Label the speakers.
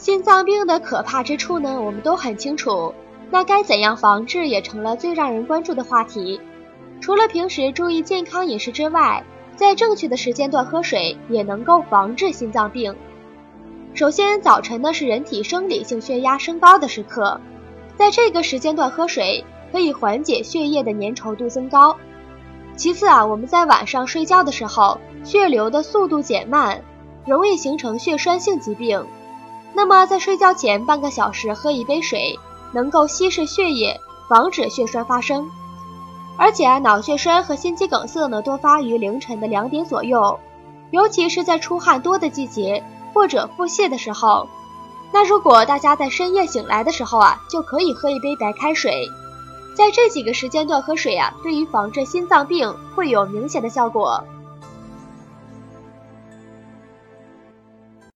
Speaker 1: 心脏病的可怕之处呢，我们都很清楚。那该怎样防治，也成了最让人关注的话题。除了平时注意健康饮食之外，在正确的时间段喝水，也能够防治心脏病。首先，早晨呢是人体生理性血压升高的时刻，在这个时间段喝水，可以缓解血液的粘稠度增高。其次啊，我们在晚上睡觉的时候，血流的速度减慢，容易形成血栓性疾病。那么在睡觉前半个小时喝一杯水，能够稀释血液，防止血栓发生。而且啊，脑血栓和心肌梗塞呢，多发于凌晨的两点左右，尤其是在出汗多的季节或者腹泻的时候。那如果大家在深夜醒来的时候啊，就可以喝一杯白开水，在这几个时间段喝水啊，对于防治心脏病会有明显的效果。